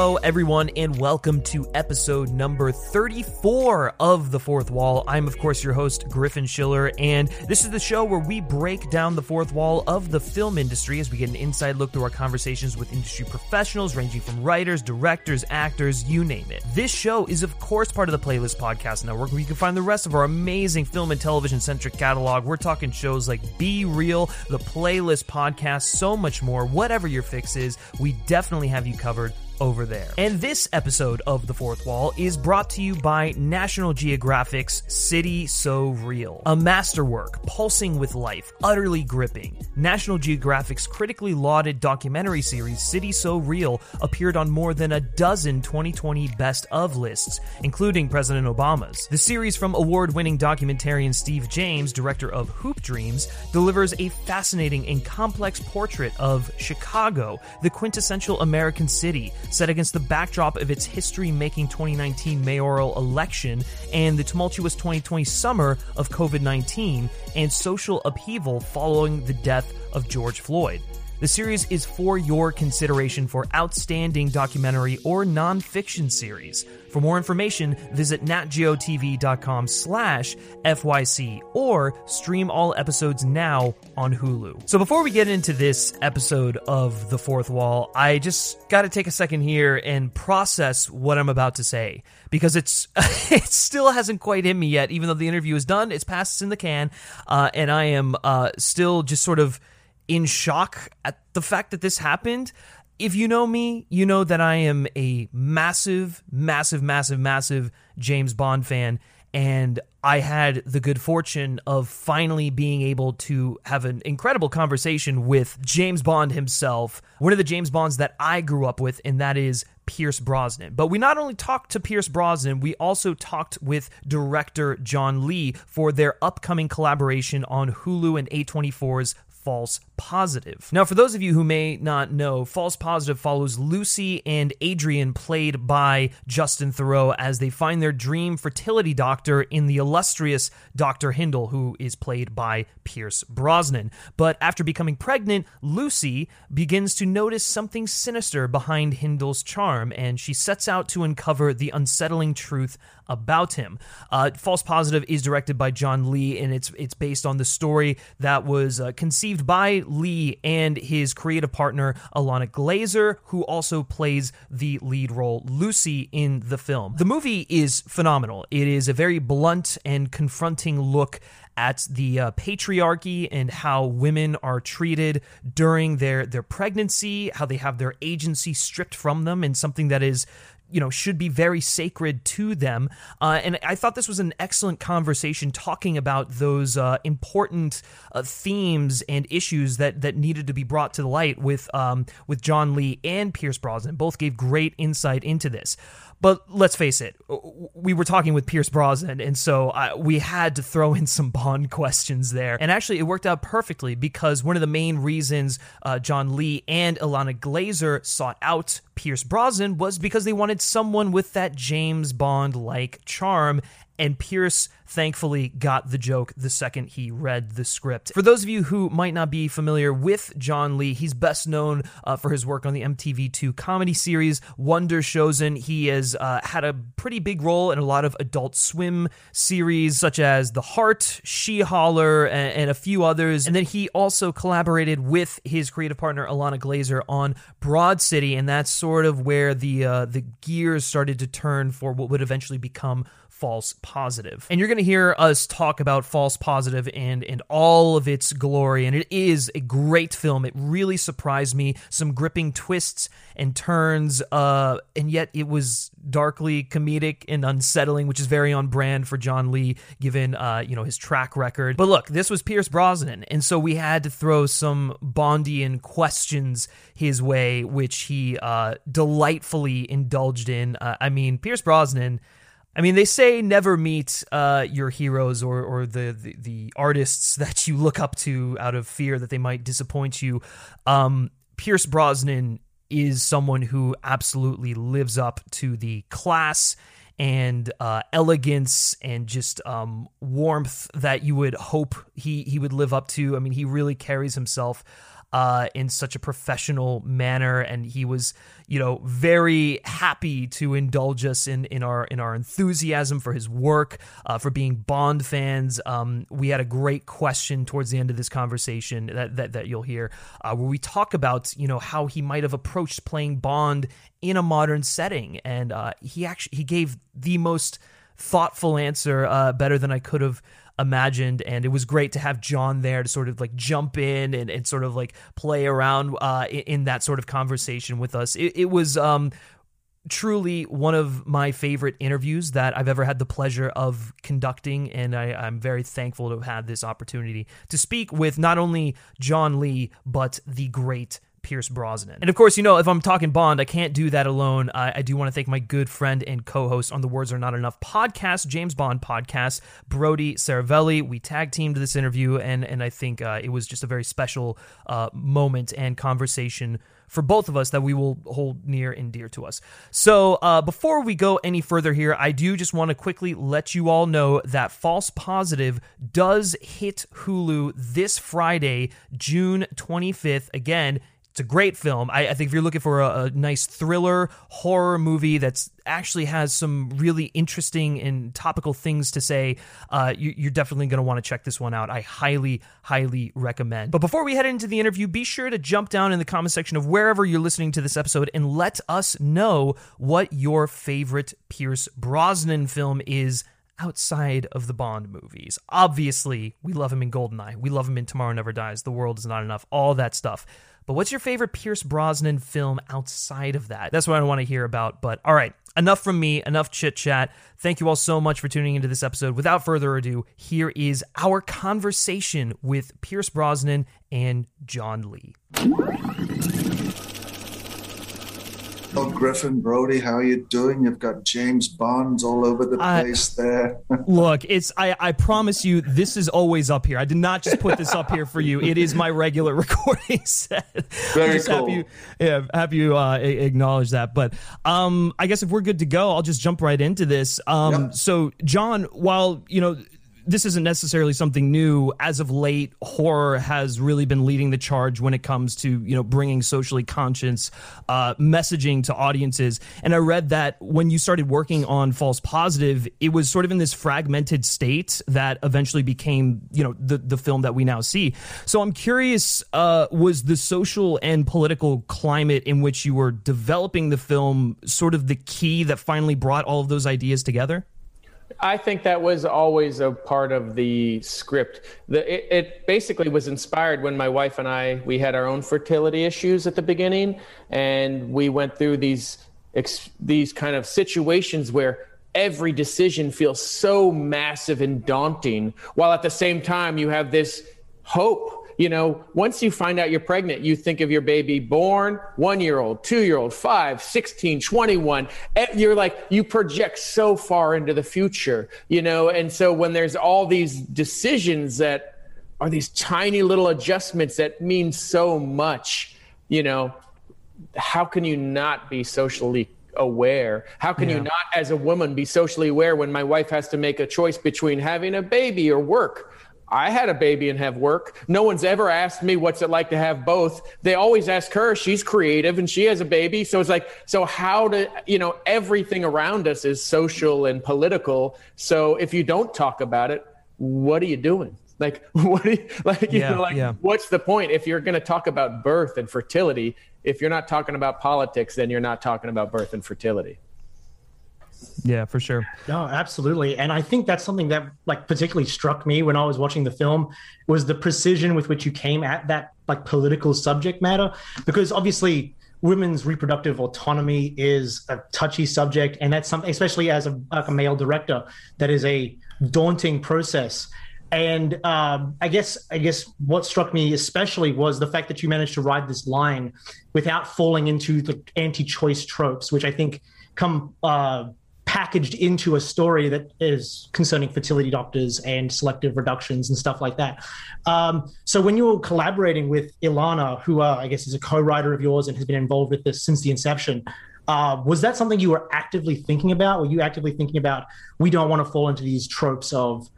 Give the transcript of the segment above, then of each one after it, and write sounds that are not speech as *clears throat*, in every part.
Hello, everyone, and welcome to episode number 34 of The Fourth Wall. I'm, of course, your host, Griffin Schiller, and this is the show where we break down the fourth wall of the film industry as we get an inside look through our conversations with industry professionals, ranging from writers, directors, actors, you name it. This show is, of course, part of the Playlist Podcast Network, where you can find the rest of our amazing film and television centric catalog. We're talking shows like Be Real, the Playlist Podcast, so much more. Whatever your fix is, we definitely have you covered over there. And this episode of The Fourth Wall is brought to you by National Geographic's City So Real, a masterwork pulsing with life, utterly gripping. National Geographic's critically lauded documentary series City So Real appeared on more than a dozen 2020 best of lists, including President Obama's. The series from award-winning documentarian Steve James, director of Hoop Dreams, delivers a fascinating and complex portrait of Chicago, the quintessential American city set against the backdrop of its history making 2019 mayoral election and the tumultuous 2020 summer of COVID 19 and social upheaval following the death of George Floyd. The series is for your consideration for outstanding documentary or nonfiction series. For more information, visit natgeotv.com slash FYC or stream all episodes now on Hulu. So before we get into this episode of The Fourth Wall, I just got to take a second here and process what I'm about to say because it's *laughs* it still hasn't quite hit me yet, even though the interview is done. It's passed it's in the can, uh, and I am uh, still just sort of in shock at the fact that this happened if you know me, you know that I am a massive, massive, massive, massive James Bond fan. And I had the good fortune of finally being able to have an incredible conversation with James Bond himself, one of the James Bonds that I grew up with, and that is Pierce Brosnan. But we not only talked to Pierce Brosnan, we also talked with director John Lee for their upcoming collaboration on Hulu and A24's False Positive. Now, for those of you who may not know, False Positive follows Lucy and Adrian, played by Justin Theroux, as they find their dream fertility doctor in the illustrious Dr. Hindle, who is played by Pierce Brosnan. But after becoming pregnant, Lucy begins to notice something sinister behind Hindle's charm, and she sets out to uncover the unsettling truth about him. Uh, False Positive is directed by John Lee, and it's it's based on the story that was uh, conceived by Lee and his creative partner Ilana Glazer, who also plays the lead role Lucy in the film. The movie is phenomenal. It is a very blunt and confronting look at the uh, patriarchy and how women are treated during their their pregnancy, how they have their agency stripped from them, and something that is you know should be very sacred to them. Uh, and i thought this was an excellent conversation talking about those uh, important uh, themes and issues that that needed to be brought to the light with um, with john lee and pierce brosnan. Both gave great insight into this but let's face it, we were talking with Pierce Brosnan, and so I, we had to throw *laughs* in some Bond questions there. And actually, it worked out perfectly because one of the main reasons uh, John Lee and Ilana Glazer sought out Pierce Brosnan was because they wanted someone with that James Bond like charm and Pierce thankfully got the joke the second he read the script. For those of you who might not be familiar with John Lee, he's best known uh, for his work on the MTV2 comedy series Wonder Showzen. He has uh, had a pretty big role in a lot of Adult Swim series, such as The Heart, She Holler, and, and a few others. And then he also collaborated with his creative partner Ilana Glazer on Broad City, and that's sort of where the uh, the gears started to turn for what would eventually become false positive. And you're going to hear us talk about false positive and and all of its glory and it is a great film. It really surprised me. Some gripping twists and turns uh and yet it was darkly comedic and unsettling, which is very on brand for John Lee given uh you know his track record. But look, this was Pierce Brosnan and so we had to throw some Bondian questions his way which he uh delightfully indulged in. Uh, I mean, Pierce Brosnan I mean, they say never meet uh, your heroes or, or the, the, the artists that you look up to out of fear that they might disappoint you. Um, Pierce Brosnan is someone who absolutely lives up to the class and uh, elegance and just um, warmth that you would hope he he would live up to. I mean, he really carries himself uh, in such a professional manner, and he was, you know, very happy to indulge us in in our in our enthusiasm for his work, uh, for being Bond fans. Um, we had a great question towards the end of this conversation that that, that you'll hear, uh, where we talk about you know how he might have approached playing Bond in a modern setting, and uh, he actually he gave the most thoughtful answer, uh, better than I could have imagined and it was great to have john there to sort of like jump in and, and sort of like play around uh, in, in, that sort of conversation with us. It, it was um, truly one of my favorite interviews that I've ever had the pleasure of conducting, and I, am very thankful to have had this opportunity to speak with not only John Lee, but the great Pierce Brosnan. And of course, you know, if I'm talking Bond, I can't do that alone. I, I do want to thank my good friend and co host on the Words Are Not Enough podcast, James Bond podcast, Brody Saravelli. We tag teamed this interview, and, and I think uh, it was just a very special uh, moment and conversation for both of us that we will hold near and dear to us. So, uh, before we go any further here, I do just want to quickly let you all know that False Positive does hit Hulu this Friday, June 25th. Again, it's a great film. I, I think if you're looking for a, a, nice thriller horror movie that's actually has some really interesting and topical things to say, uh, you, are definitely going to want to check this one out. I highly, highly recommend. But before we head into the interview, be sure to jump down in the comment section of wherever you're listening to this episode and let us know what your favorite Pierce Brosnan film is outside of the Bond movies. Obviously, we love him in Goldeneye. We love him in Tomorrow Never Dies. The World Is Not Enough. All that stuff. But what's your favorite Pierce Brosnan film outside of that? That's what I want to hear about. But all right, enough from me, enough chit chat. Thank you all so much for tuning into this episode. Without further ado, here is our conversation with Pierce Brosnan and John Lee. Oh, Griffin, Brody, how are you doing? You've got James Bonds all over the place I, there. *laughs* look, it's I, I promise you, this is always up here. I did not just put this up here for you. It is my regular *laughs* recording set. Very just cool. Have you, yeah, have you uh, acknowledge that? But um, I guess if we're good to go, I'll just jump right into this. Um, yep. So, John, while you know this isn't necessarily something new. As of late, horror has really been leading the charge when it comes to you know bringing socially conscious uh, messaging to audiences. And I read that when you started working on False Positive, it was sort of in this fragmented state that eventually became you know the the film that we now see. So I'm curious, uh, was the social and political climate in which you were developing the film sort of the key that finally brought all of those ideas together? I think that was always a part of the script. The, it, it, basically was inspired when my wife and I we had our own fertility issues at the beginning, and we went through these these kind of situations where every decision feels so massive and daunting, while at the same time you have this hope you know, once you find out you're pregnant, you think of your baby born, one year old, two year old, five, 16, 21. Eh, you're like, you project so far into the future, you know? And so when there's all these decisions that are these tiny little adjustments that mean so much, you know, how can you not be socially aware? How can yeah. you not, as a woman, be socially aware when my wife has to make a choice between having a baby or work? I had a baby and have work. No one's ever asked me what's it like to have both. They always ask her. She's creative and she has a baby. So it's like, so how to, you know, everything around us is social and political. So if you don't talk about it, what are you doing? Like, *laughs* what, you, like, you yeah, know, like, yeah. what's the point? If you're going to talk about birth and fertility, if you're not talking about politics, then you're not talking about birth and fertility. Yeah, for sure. No, absolutely. And I think that's something that like particularly struck me when I was watching the film was the precision with which you came at that like political subject matter because obviously women's reproductive autonomy is a touchy subject and that's something especially as a, like a male director that is a daunting process and um, I guess I guess what struck me especially was the fact that you managed to ride this line without falling into the anti-choice tropes, which I think come uh, packaged into a story that is concerning fertility doctors and selective reductions and stuff like that. Um, so when you were collaborating with Ilana, who uh, I guess is a co-writer of yours and has been involved with this since the inception, uh, was that something you were actively thinking about? Were you actively thinking about we don't want to fall into these tropes of,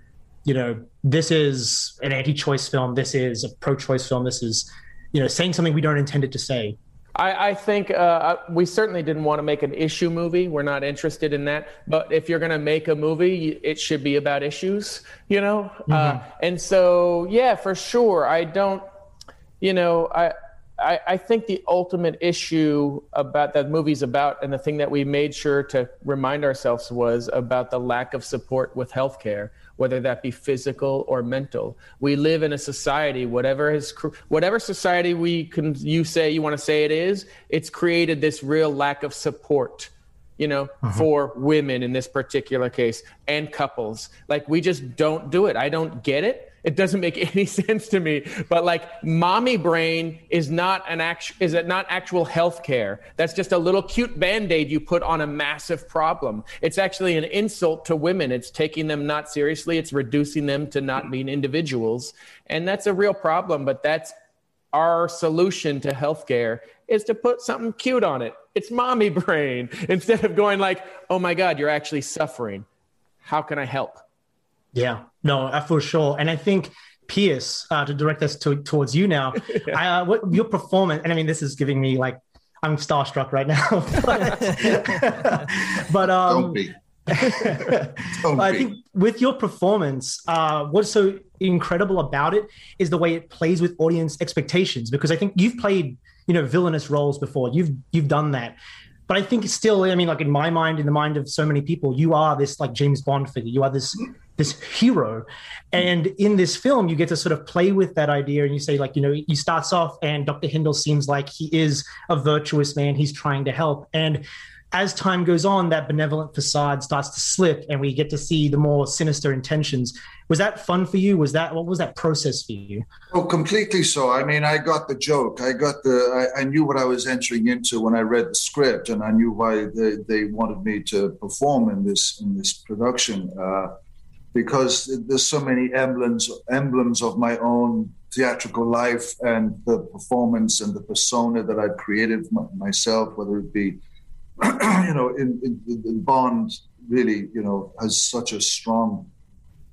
you know, this is an anti-choice film, this is a pro-choice film, this is you know, saying something we don't intend it to say. I, I think uh, we certainly didn't want to make an issue movie. We're not interested in that. But if you're going to make a movie, it should be about issues, you know? Mm-hmm. Uh, and so, yeah, for sure. I don't, you know, I, I, I think the ultimate issue about that movie's about, and the thing that we made sure to remind ourselves was about the lack of support with healthcare, whether that be physical or mental. We live in a society, whatever is, whatever society we can, you say you want to say it is, it's created this real lack of support you know, uh-huh. for women in this particular case and couples. Like we just don't do it. I don't get it. It doesn't make *laughs* any sense to me. But like mommy brain is not an act is it not actual health care. That's just a little cute band-aid you put on a massive problem. It's actually an insult to women. It's taking them not seriously. It's reducing them to not being individuals. And that's a real problem, but that's our solution to healthcare is to put something cute on it. It's mommy *laughs* brain instead of going like, "Oh my god, you're actually suffering. How can I help?" Yeah, no, uh, for sure. And I think Pierce, uh, to direct us to, towards you now, *laughs* yeah. I, uh, what your performance, and I mean, this is giving me like, I'm starstruck right now. *laughs* but, *laughs* but um, Don't be. Don't I think with your performance, uh, what's so incredible about it is the way it plays with audience expectations. Because I think you've played, you know, villainous roles before. You've you've done that, but I think still, I mean, like in my mind, in the mind of so many people, you are this like James Bond figure. You are this this hero, and in this film, you get to sort of play with that idea, and you say like, you know, he starts off, and Dr. Hindle seems like he is a virtuous man. He's trying to help, and as time goes on, that benevolent facade starts to slip, and we get to see the more sinister intentions. Was that fun for you? Was that what was that process for you? Oh, completely so. I mean, I got the joke. I got the. I, I knew what I was entering into when I read the script, and I knew why they, they wanted me to perform in this in this production, uh, because there's so many emblems emblems of my own theatrical life and the performance and the persona that I've created myself, whether it be *clears throat* you know, in, in, in, Bond really, you know, has such a strong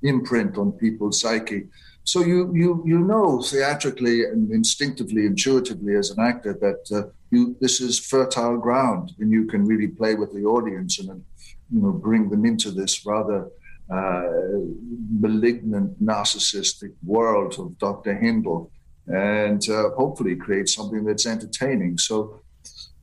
imprint on people's psyche. So you you you know theatrically and instinctively, intuitively as an actor that uh, you this is fertile ground, and you can really play with the audience and you know bring them into this rather uh, malignant, narcissistic world of Dr. Hindle, and uh, hopefully create something that's entertaining. So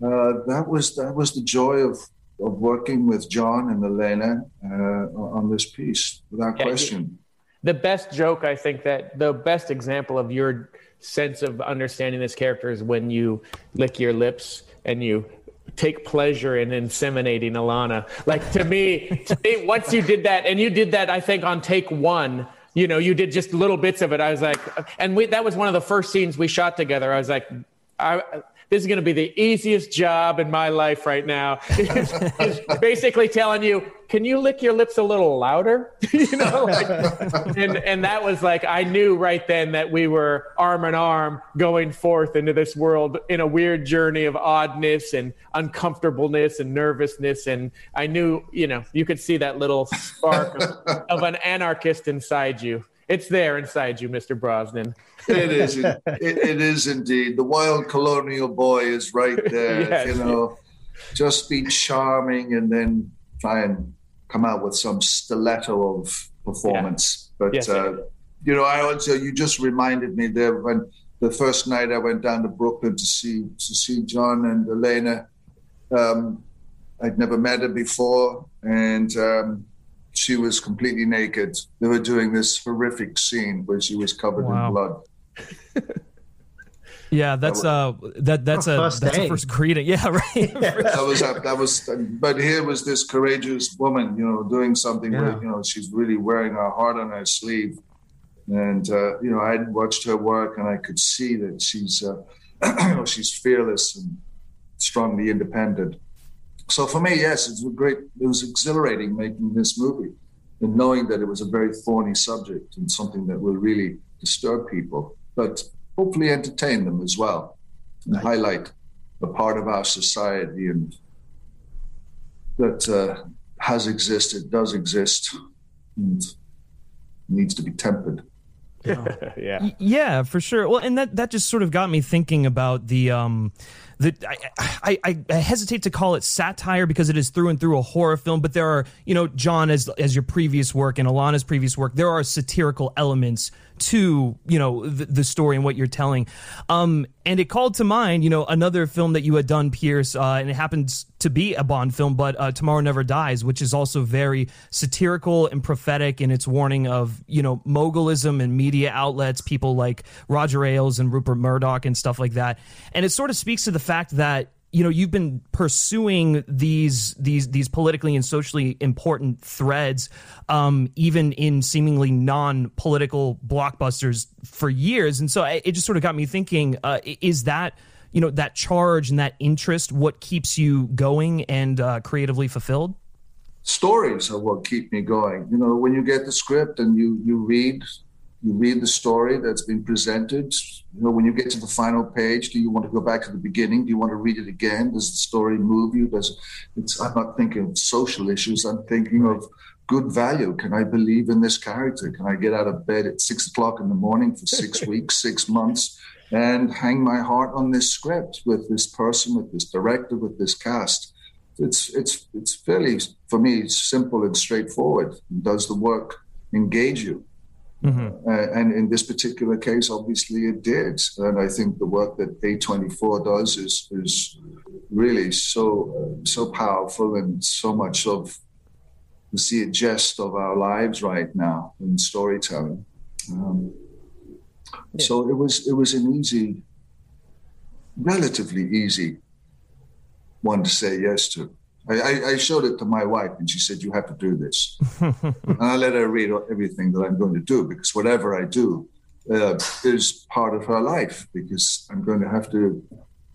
uh, that was that was the joy of of working with John and Elena uh, on this piece, without yeah, question. The best joke, I think that the best example of your sense of understanding this character is when you lick your lips and you take pleasure in inseminating Ilana. Like to me, to me, once you did that, and you did that, I think on take one. You know, you did just little bits of it. I was like, and we, that was one of the first scenes we shot together. I was like, I this is going to be the easiest job in my life right now. *laughs* Basically telling you, can you lick your lips a little louder? *laughs* you know, like, *laughs* and and that was like I knew right then that we were arm in arm going forth into this world in a weird journey of oddness and uncomfortableness and nervousness. And I knew, you know, you could see that little spark of, *laughs* of an anarchist inside you. It's there inside you, Mr. Brosnan. it is. It, it is indeed. The wild colonial boy is right there. yes. You know, just be charming and then try and come out with some stiletto of performance. Yeah. But yes, uh, you know, I also you just reminded me there when the first night I went down to Brooklyn to see to see John and Elena. Um, I'd never met her before, and um, she was completely naked. They were doing this horrific scene where she was covered wow. in blood. *laughs* Yeah, that's uh that that's a that's a first greeting. *laughs* Yeah, right. *laughs* that was a, that was but here was this courageous woman, you know, doing something yeah. where, you know, she's really wearing her heart on her sleeve. And uh, you know, I watched her work and I could see that she's uh, *clears throat* you know, she's fearless and strongly independent. So for me, yes, it's a great. It was exhilarating making this movie, and knowing that it was a very thorny subject and something that will really disturb people, but hopefully entertain them as well, and right. highlight a part of our society and that uh, has existed, does exist, and needs to be tempered. yeah. *laughs* Yeah, for sure. Well, and that that just sort of got me thinking about the um the I, I, I hesitate to call it satire because it is through and through a horror film, but there are, you know, John as as your previous work and Ilana's previous work, there are satirical elements to you know the, the, story and what you're telling. Um, and it called to mind, you know, another film that you had done, Pierce, uh, and it happens to be a Bond film, but uh, Tomorrow Never Dies, which is also very satirical and prophetic in its warning of you know mogulism and media outlets, people like Roger Ailes and Rupert Murdoch and stuff like that. And it sort of speaks to the fact that you know you've been pursuing these these these politically and socially important threads um, even in seemingly non-political blockbusters for years. And so it just sort of got me thinking uh, is that you know that charge and that interest what keeps you going and uh, creatively fulfilled? Stories are what keep me going. You know when you get the script and you you read you read the story that's been presented. You know, when you get to the final page, do you want to go back to the beginning? Do you want to read it again? Does the story move you? Does it's? I'm not thinking of social issues. I'm thinking of good value. Can I believe in this character? Can I get out of bed at six o'clock in the morning for six *laughs* weeks, six months, and hang my heart on this script with this person, with this director, with this cast? It's it's it's fairly for me simple and straightforward. Does the work engage you? Mm-hmm. Uh, and in this particular case, obviously it did. And I think the work that A24 does is is really so uh, so powerful and so much of the zeitgeist of our lives right now in storytelling. Um, yeah. So it was it was an easy, relatively easy one to say yes to. I, I, showed it to my wife and she said, You have to do this. *laughs* and I let her read everything that I'm going to do because whatever I do uh, is part of her life because I'm going to have to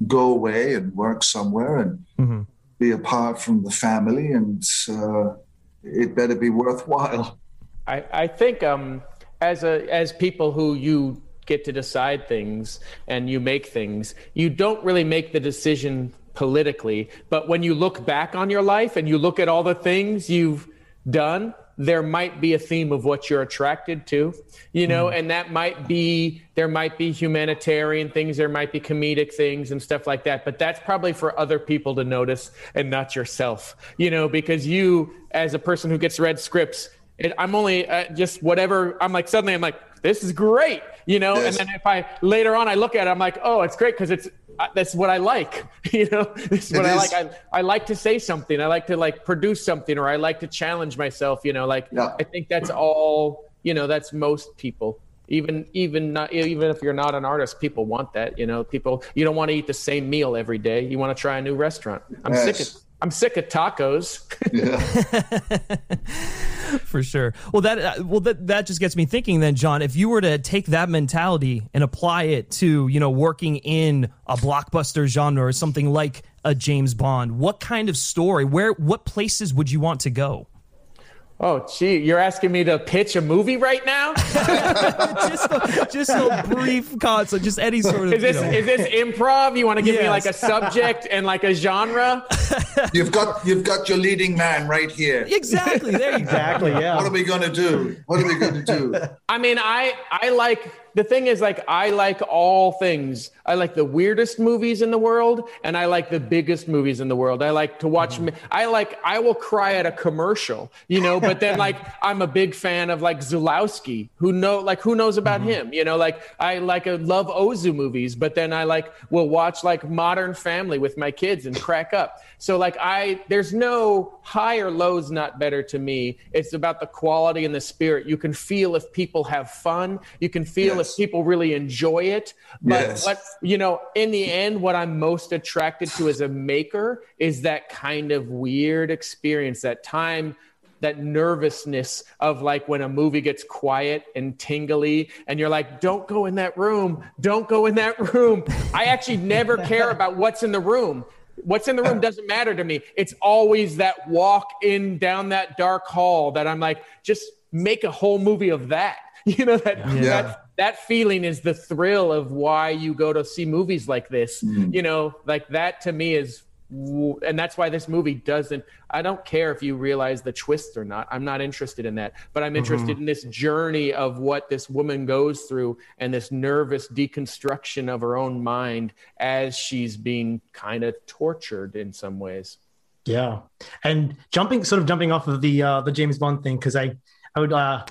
go away and work somewhere and mm-hmm. be apart from the family and uh, it better be worthwhile. I, I think um, as, a, as people who you get to decide things and you make things, you don't really make the decision politically. But when you look back on your life and you look at all the things you've done, there might be a theme of what you're attracted to, you know, mm. and that might be, there might be humanitarian things, there might be comedic things and stuff like that. But that's probably for other people to notice and not yourself, you know, because you, as a person who gets read scripts, it, I'm only uh, just whatever, I'm like, suddenly I'm like, this is great, you know, yes. and then if I later on I look at it, I'm like, oh, it's great because it's that's what I like. *laughs* You know, this is what it I is. like. I, I like to say something. I like to like produce something, or I like to challenge myself. You know, like yeah. I think that's all. You know, that's most people. Even even not even if you're not an artist, people want that. You know, people you don't want to eat the same meal every day. You want to try a new restaurant. I'm yes. sick of I'm sick of tacos. *laughs* *laughs* *laughs* For sure. Well, that uh, well that that just gets me thinking. Then, John, if you were to take that mentality and apply it to you know working in a blockbuster genre or something like a James Bond, what kind of story? Where what places would you want to go? Oh, gee, you're asking me to pitch a movie right now? *laughs* just, a, just a brief concept, just any sort of. Is this you know. is this improv? You want to give yes. me like a subject and like a genre? *laughs* You've got you've got your leading man right here. Exactly. There. exactly. *laughs* Yeah. What are we going to do? What are we going to do? I mean, I I like the thing is like I like all things. I like the weirdest movies in the world and I like the biggest movies in the world. I like to watch mm-hmm. I like I will cry at a commercial, you know, but then like *laughs* I'm a big fan of like Zulawski, who know like who knows about mm-hmm. him, you know, like I like a love Ozu movies, but then I like will watch like Modern Family with my kids and crack up. So like I there's no high or lows not better to me. It's about the quality and the spirit. You can feel if people have fun. You can feel yes. People really enjoy it. But yes. what you know, in the end, what I'm most attracted to as a maker is that kind of weird experience, that time that nervousness of like when a movie gets quiet and tingly and you're like don't go in that room don't go in that room i actually never care about what's in the room What's in the room doesn't matter to me. It's always that walk in down that dark hall that I'm like, just make a whole movie of that. *laughs* You know that yeah. that that feeling is the thrill of why you go to see movies like this. Mm. You know, like that to me is and that's why this movie doesn't i don't care if you realize the twist or not i'm not interested in that but i'm interested mm-hmm. in this journey of what this woman goes through and this nervous deconstruction of her own mind as she's being kind of tortured in some ways yeah and jumping sort of jumping off of the uh the james bond thing because i i would uh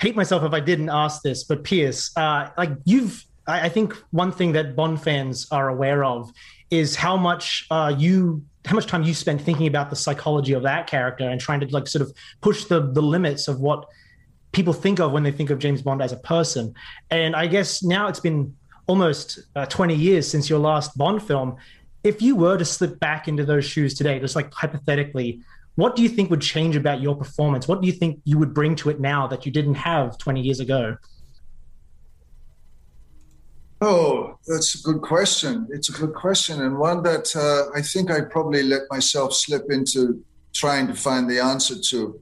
hate myself if i didn't ask this but pierce uh like you've I, I think one thing that bond fans are aware of is how much uh, you how much time you spend thinking about the psychology of that character and trying to like sort of push the the limits of what people think of when they think of James Bond as a person. And I guess now it's been almost uh, 20 years since your last Bond film. If you were to slip back into those shoes today, just like hypothetically, what do you think would change about your performance? What do you think you would bring to it now that you didn't have 20 years ago? Oh, that's a good question. It's a good question, and one that uh, I think I probably let myself slip into trying to find the answer to.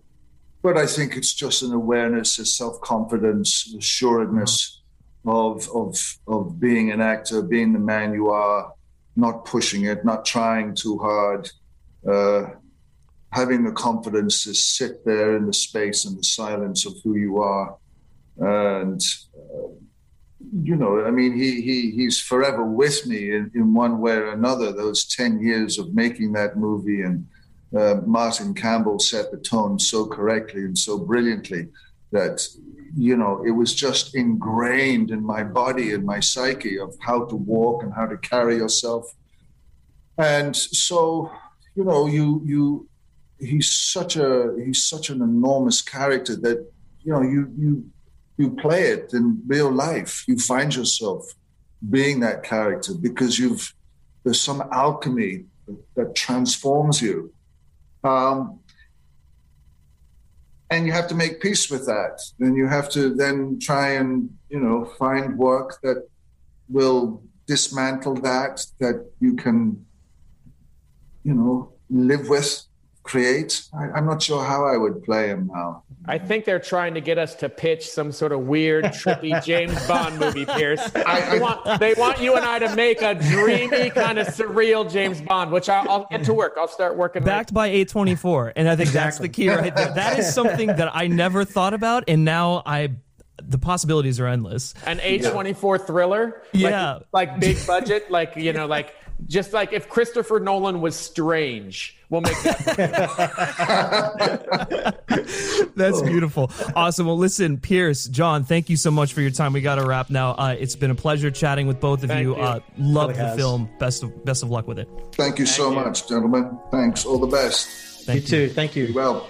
But I think it's just an awareness, a self confidence, assuredness of, of, of being an actor, being the man you are, not pushing it, not trying too hard, uh, having the confidence to sit there in the space and the silence of who you are. And uh, you know, I mean, he he he's forever with me in, in one way or another. Those ten years of making that movie, and uh, Martin Campbell set the tone so correctly and so brilliantly that you know it was just ingrained in my body and my psyche of how to walk and how to carry yourself. And so, you know, you you he's such a he's such an enormous character that you know you you you play it in real life, you find yourself being that character because you've there's some alchemy that transforms you. Um, and you have to make peace with that. Then you have to then try and you know find work that will dismantle that that you can you know live with create. I, am not sure how I would play him now. I think they're trying to get us to pitch some sort of weird, trippy *laughs* James Bond movie, Pierce. *laughs* I, they, want, they want you and I to make a dreamy, kind of surreal James Bond, which I'll, I'll get to work. I'll start working. Backed right. by A24. And I think exactly. that's the key right there. *laughs* That is something that I never thought about. And now I the possibilities are endless. An A24 yeah. thriller? Yeah. Like, like big budget, like, you know, like just like if Christopher Nolan was strange, we'll make that. *laughs* That's beautiful. Awesome. Well, listen, Pierce, John, thank you so much for your time. We got to wrap now. Uh, it's been a pleasure chatting with both of you. you. Uh, love really the has. film. Best of best of luck with it. Thank you thank so you. much, gentlemen. Thanks. All the best. Thank you, you. too. Thank you. Well.